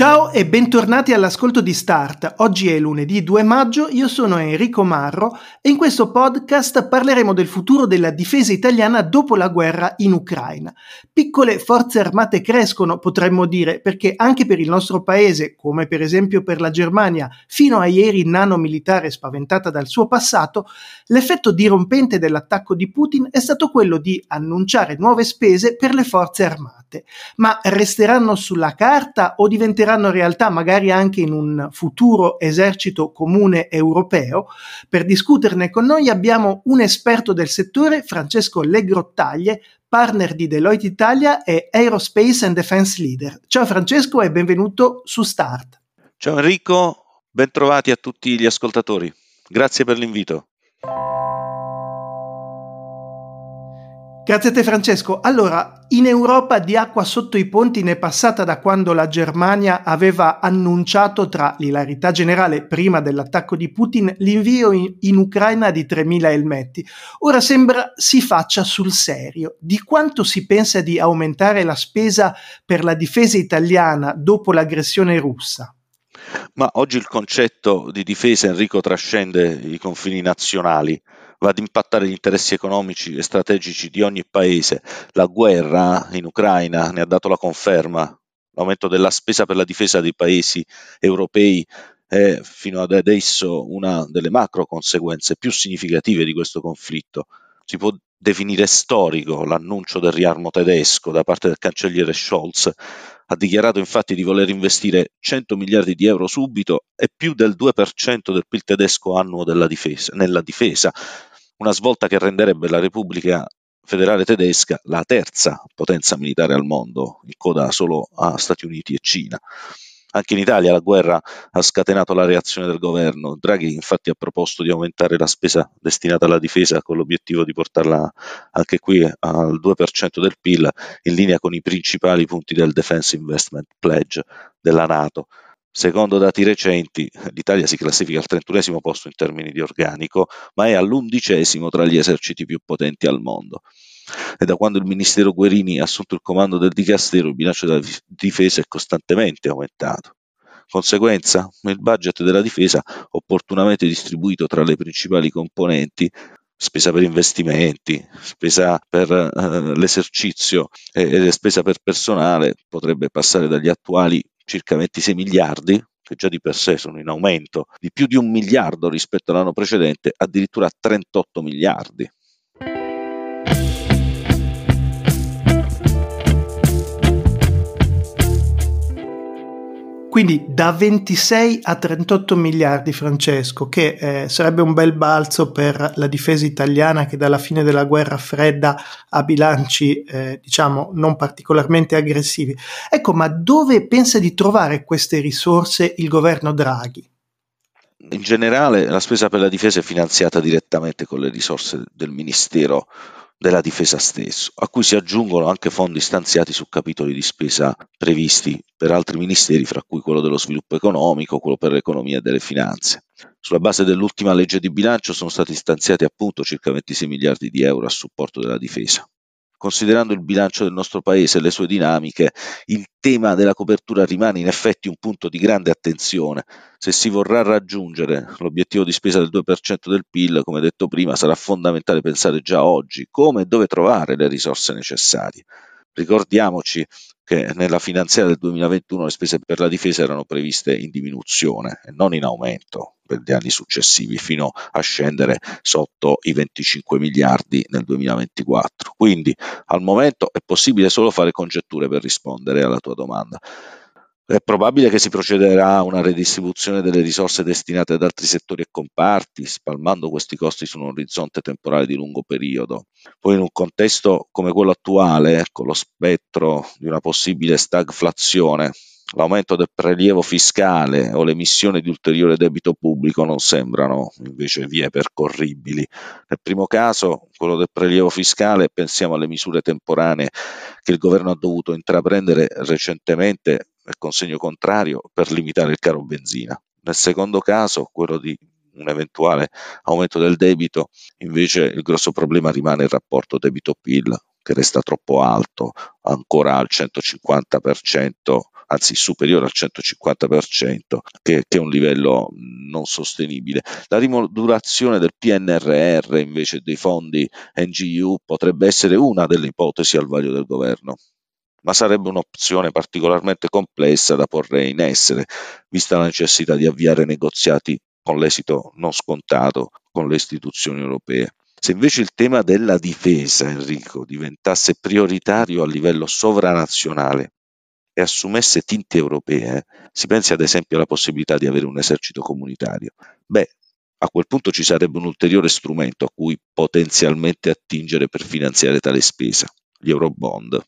Ciao e bentornati all'ascolto di Start. Oggi è lunedì 2 maggio, io sono Enrico Marro e in questo podcast parleremo del futuro della difesa italiana dopo la guerra in Ucraina. Piccole forze armate crescono, potremmo dire, perché anche per il nostro paese, come per esempio per la Germania, fino a ieri nano militare spaventata dal suo passato, l'effetto dirompente dell'attacco di Putin è stato quello di annunciare nuove spese per le forze armate. Ma resteranno sulla carta o diventeranno diventeranno realtà magari anche in un futuro esercito comune europeo. Per discuterne con noi abbiamo un esperto del settore, Francesco Legrottaglie, partner di Deloitte Italia e Aerospace and Defense Leader. Ciao Francesco e benvenuto su Start. Ciao Enrico, bentrovati a tutti gli ascoltatori. Grazie per l'invito. Grazie a te Francesco. Allora, in Europa di acqua sotto i ponti ne è passata da quando la Germania aveva annunciato tra l'ilarità generale prima dell'attacco di Putin l'invio in, in Ucraina di 3.000 elmetti. Ora sembra si faccia sul serio. Di quanto si pensa di aumentare la spesa per la difesa italiana dopo l'aggressione russa? Ma oggi il concetto di difesa, Enrico, trascende i confini nazionali va ad impattare gli interessi economici e strategici di ogni paese. La guerra in Ucraina ne ha dato la conferma. L'aumento della spesa per la difesa dei paesi europei è fino ad adesso una delle macro conseguenze più significative di questo conflitto. Si può definire storico l'annuncio del riarmo tedesco da parte del cancelliere Scholz. Ha dichiarato infatti di voler investire 100 miliardi di euro subito e più del 2% del PIL tedesco annuo difesa, nella difesa, una svolta che renderebbe la Repubblica federale tedesca la terza potenza militare al mondo, in coda solo a Stati Uniti e Cina. Anche in Italia la guerra ha scatenato la reazione del governo. Draghi infatti ha proposto di aumentare la spesa destinata alla difesa con l'obiettivo di portarla anche qui al 2% del PIL, in linea con i principali punti del Defense Investment Pledge della Nato. Secondo dati recenti, l'Italia si classifica al 31 posto in termini di organico, ma è all'undicesimo tra gli eserciti più potenti al mondo. E da quando il ministero Guerini ha assunto il comando del Dicastero, il bilancio della difesa è costantemente aumentato. Conseguenza, il budget della difesa, opportunamente distribuito tra le principali componenti, spesa per investimenti, spesa per eh, l'esercizio e spesa per personale, potrebbe passare dagli attuali circa 26 miliardi, che già di per sé sono in aumento di più di un miliardo rispetto all'anno precedente, addirittura a 38 miliardi. Quindi da 26 a 38 miliardi, Francesco, che eh, sarebbe un bel balzo per la difesa italiana che dalla fine della guerra fredda ha bilanci, eh, diciamo, non particolarmente aggressivi. Ecco, ma dove pensa di trovare queste risorse il governo Draghi? In generale la spesa per la difesa è finanziata direttamente con le risorse del Ministero della difesa stesso, a cui si aggiungono anche fondi stanziati su capitoli di spesa previsti per altri ministeri, fra cui quello dello sviluppo economico, quello per l'economia e delle finanze. Sulla base dell'ultima legge di bilancio sono stati stanziati appunto circa 26 miliardi di euro a supporto della difesa considerando il bilancio del nostro paese e le sue dinamiche, il tema della copertura rimane in effetti un punto di grande attenzione. Se si vorrà raggiungere l'obiettivo di spesa del 2% del PIL, come detto prima, sarà fondamentale pensare già oggi come e dove trovare le risorse necessarie. Ricordiamoci che nella finanziaria del 2021 le spese per la difesa erano previste in diminuzione e non in aumento per gli anni successivi, fino a scendere sotto i 25 miliardi nel 2024. Quindi al momento è possibile solo fare congetture per rispondere alla tua domanda. È probabile che si procederà a una redistribuzione delle risorse destinate ad altri settori e comparti, spalmando questi costi su un orizzonte temporale di lungo periodo. Poi in un contesto come quello attuale, con lo spettro di una possibile stagflazione, l'aumento del prelievo fiscale o l'emissione di ulteriore debito pubblico non sembrano invece vie percorribili. Nel primo caso, quello del prelievo fiscale, pensiamo alle misure temporanee che il governo ha dovuto intraprendere recentemente e con segno contrario per limitare il caro benzina. Nel secondo caso, quello di un eventuale aumento del debito, invece il grosso problema rimane il rapporto debito-PIL che resta troppo alto, ancora al 150%, anzi superiore al 150%, che, che, è un livello non sostenibile. La rimodulazione del PNRR invece dei fondi NGU potrebbe essere una delle ipotesi al vaglio del governo ma sarebbe un'opzione particolarmente complessa da porre in essere, vista la necessità di avviare negoziati con l'esito non scontato con le istituzioni europee. Se invece il tema della difesa, Enrico, diventasse prioritario a livello sovranazionale e assumesse tinte europee, si pensi ad esempio alla possibilità di avere un esercito comunitario, beh, a quel punto ci sarebbe un ulteriore strumento a cui potenzialmente attingere per finanziare tale spesa, gli Eurobond.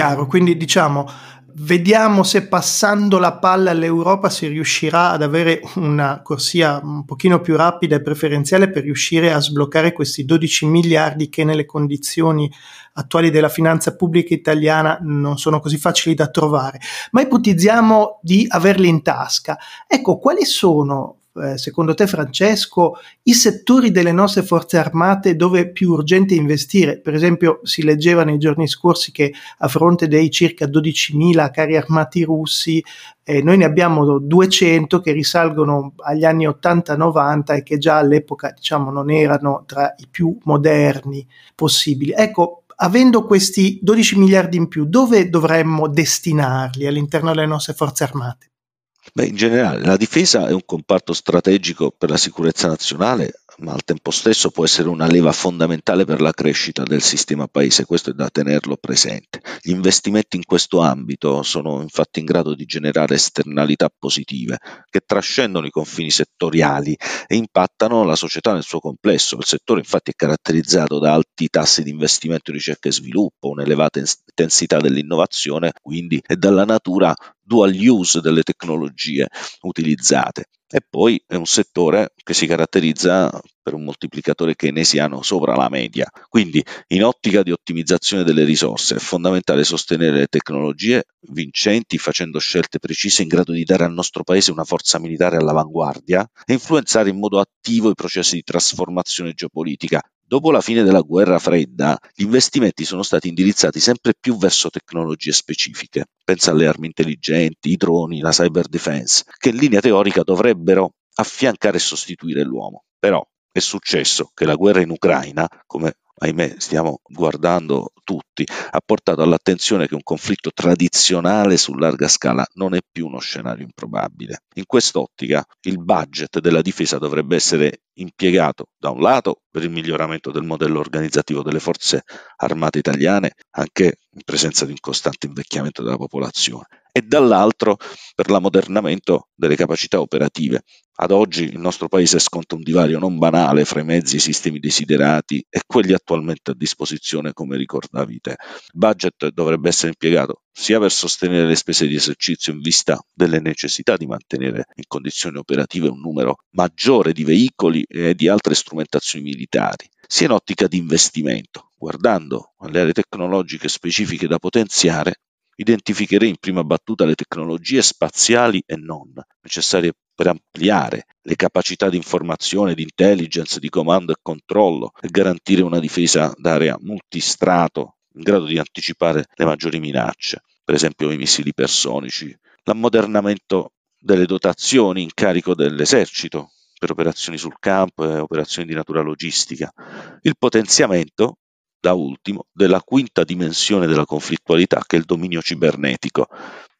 Chiaro, quindi diciamo, vediamo se passando la palla all'Europa si riuscirà ad avere una corsia un pochino più rapida e preferenziale per riuscire a sbloccare questi 12 miliardi che nelle condizioni attuali della finanza pubblica italiana non sono così facili da trovare. Ma ipotizziamo di averli in tasca. Ecco, quali sono secondo te Francesco, i settori delle nostre forze armate dove è più urgente investire? Per esempio si leggeva nei giorni scorsi che a fronte dei circa 12.000 carri armati russi eh, noi ne abbiamo 200 che risalgono agli anni 80-90 e che già all'epoca diciamo non erano tra i più moderni possibili. Ecco, avendo questi 12 miliardi in più, dove dovremmo destinarli all'interno delle nostre forze armate? Beh, in generale, la difesa è un comparto strategico per la sicurezza nazionale ma al tempo stesso può essere una leva fondamentale per la crescita del sistema paese, questo è da tenerlo presente. Gli investimenti in questo ambito sono infatti in grado di generare esternalità positive che trascendono i confini settoriali e impattano la società nel suo complesso. Il settore infatti è caratterizzato da alti tassi di investimento in ricerca e sviluppo, un'elevata intensità dell'innovazione, quindi e dalla natura dual use delle tecnologie utilizzate. E poi è un settore che si caratterizza per un moltiplicatore keynesiano sopra la media. Quindi, in ottica di ottimizzazione delle risorse, è fondamentale sostenere le tecnologie vincenti facendo scelte precise in grado di dare al nostro paese una forza militare all'avanguardia e influenzare in modo attivo i processi di trasformazione geopolitica, Dopo la fine della guerra fredda, gli investimenti sono stati indirizzati sempre più verso tecnologie specifiche. Pensa alle armi intelligenti, i droni, la cyber defense, che in linea teorica dovrebbero affiancare e sostituire l'uomo. Però è successo che la guerra in Ucraina, come ahimè stiamo guardando tutti, ha portato all'attenzione che un conflitto tradizionale su larga scala non è più uno scenario improbabile. In quest'ottica il budget della difesa dovrebbe essere impiegato da un lato per il miglioramento del modello organizzativo delle forze armate italiane, anche in presenza di un costante invecchiamento della popolazione, e dall'altro per l'ammodernamento delle capacità operative. Ad oggi il nostro paese sconta un divario non banale fra i mezzi e i sistemi desiderati e quelli attualmente a disposizione, come ricordavi te. Il budget dovrebbe essere impiegato sia per sostenere le spese di esercizio in vista delle necessità di mantenere in condizioni operative un numero maggiore di veicoli e di altre strumentazioni militari, sia in ottica di investimento, guardando alle aree tecnologiche specifiche da potenziare identificherei in prima battuta le tecnologie spaziali e non, necessarie per ampliare le capacità di informazione, di intelligence, di comando e controllo e garantire una difesa d'area multistrato in grado di anticipare le maggiori minacce, per esempio i missili ipersonici, l'ammodernamento delle dotazioni in carico dell'esercito per operazioni sul campo e operazioni di natura logistica, il potenziamento da ultimo, della quinta dimensione della conflittualità che è il dominio cibernetico.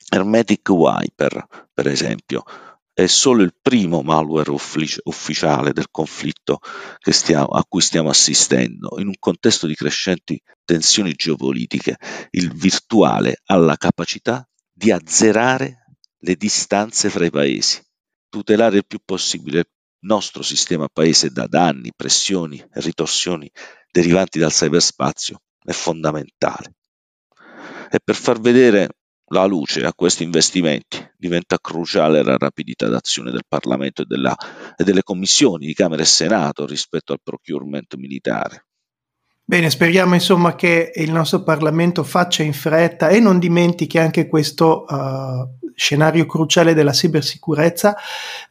Hermetic Wiper, per esempio, è solo il primo malware uffic- ufficiale del conflitto stiamo, a cui stiamo assistendo. In un contesto di crescenti tensioni geopolitiche, il virtuale ha la capacità di azzerare le distanze fra i paesi tutelare il più possibile il nostro sistema paese da danni, pressioni ritorsioni derivanti dal cyberspazio è fondamentale. E per far vedere la luce a questi investimenti diventa cruciale la rapidità d'azione del Parlamento e, della, e delle commissioni di Camera e Senato rispetto al procurement militare. Bene, speriamo insomma che il nostro Parlamento faccia in fretta e non dimentichi anche questo uh, scenario cruciale della cybersicurezza.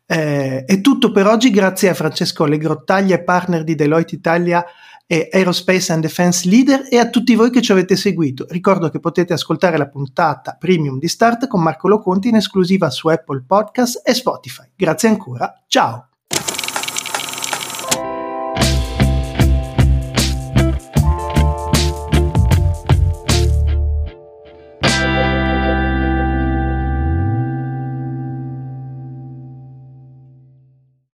Eh, è tutto per oggi, grazie a Francesco Allegrottaglia, partner di Deloitte Italia e Aerospace and Defense Leader e a tutti voi che ci avete seguito. Ricordo che potete ascoltare la puntata premium di Start con Marco Loconti in esclusiva su Apple Podcast e Spotify. Grazie ancora, ciao!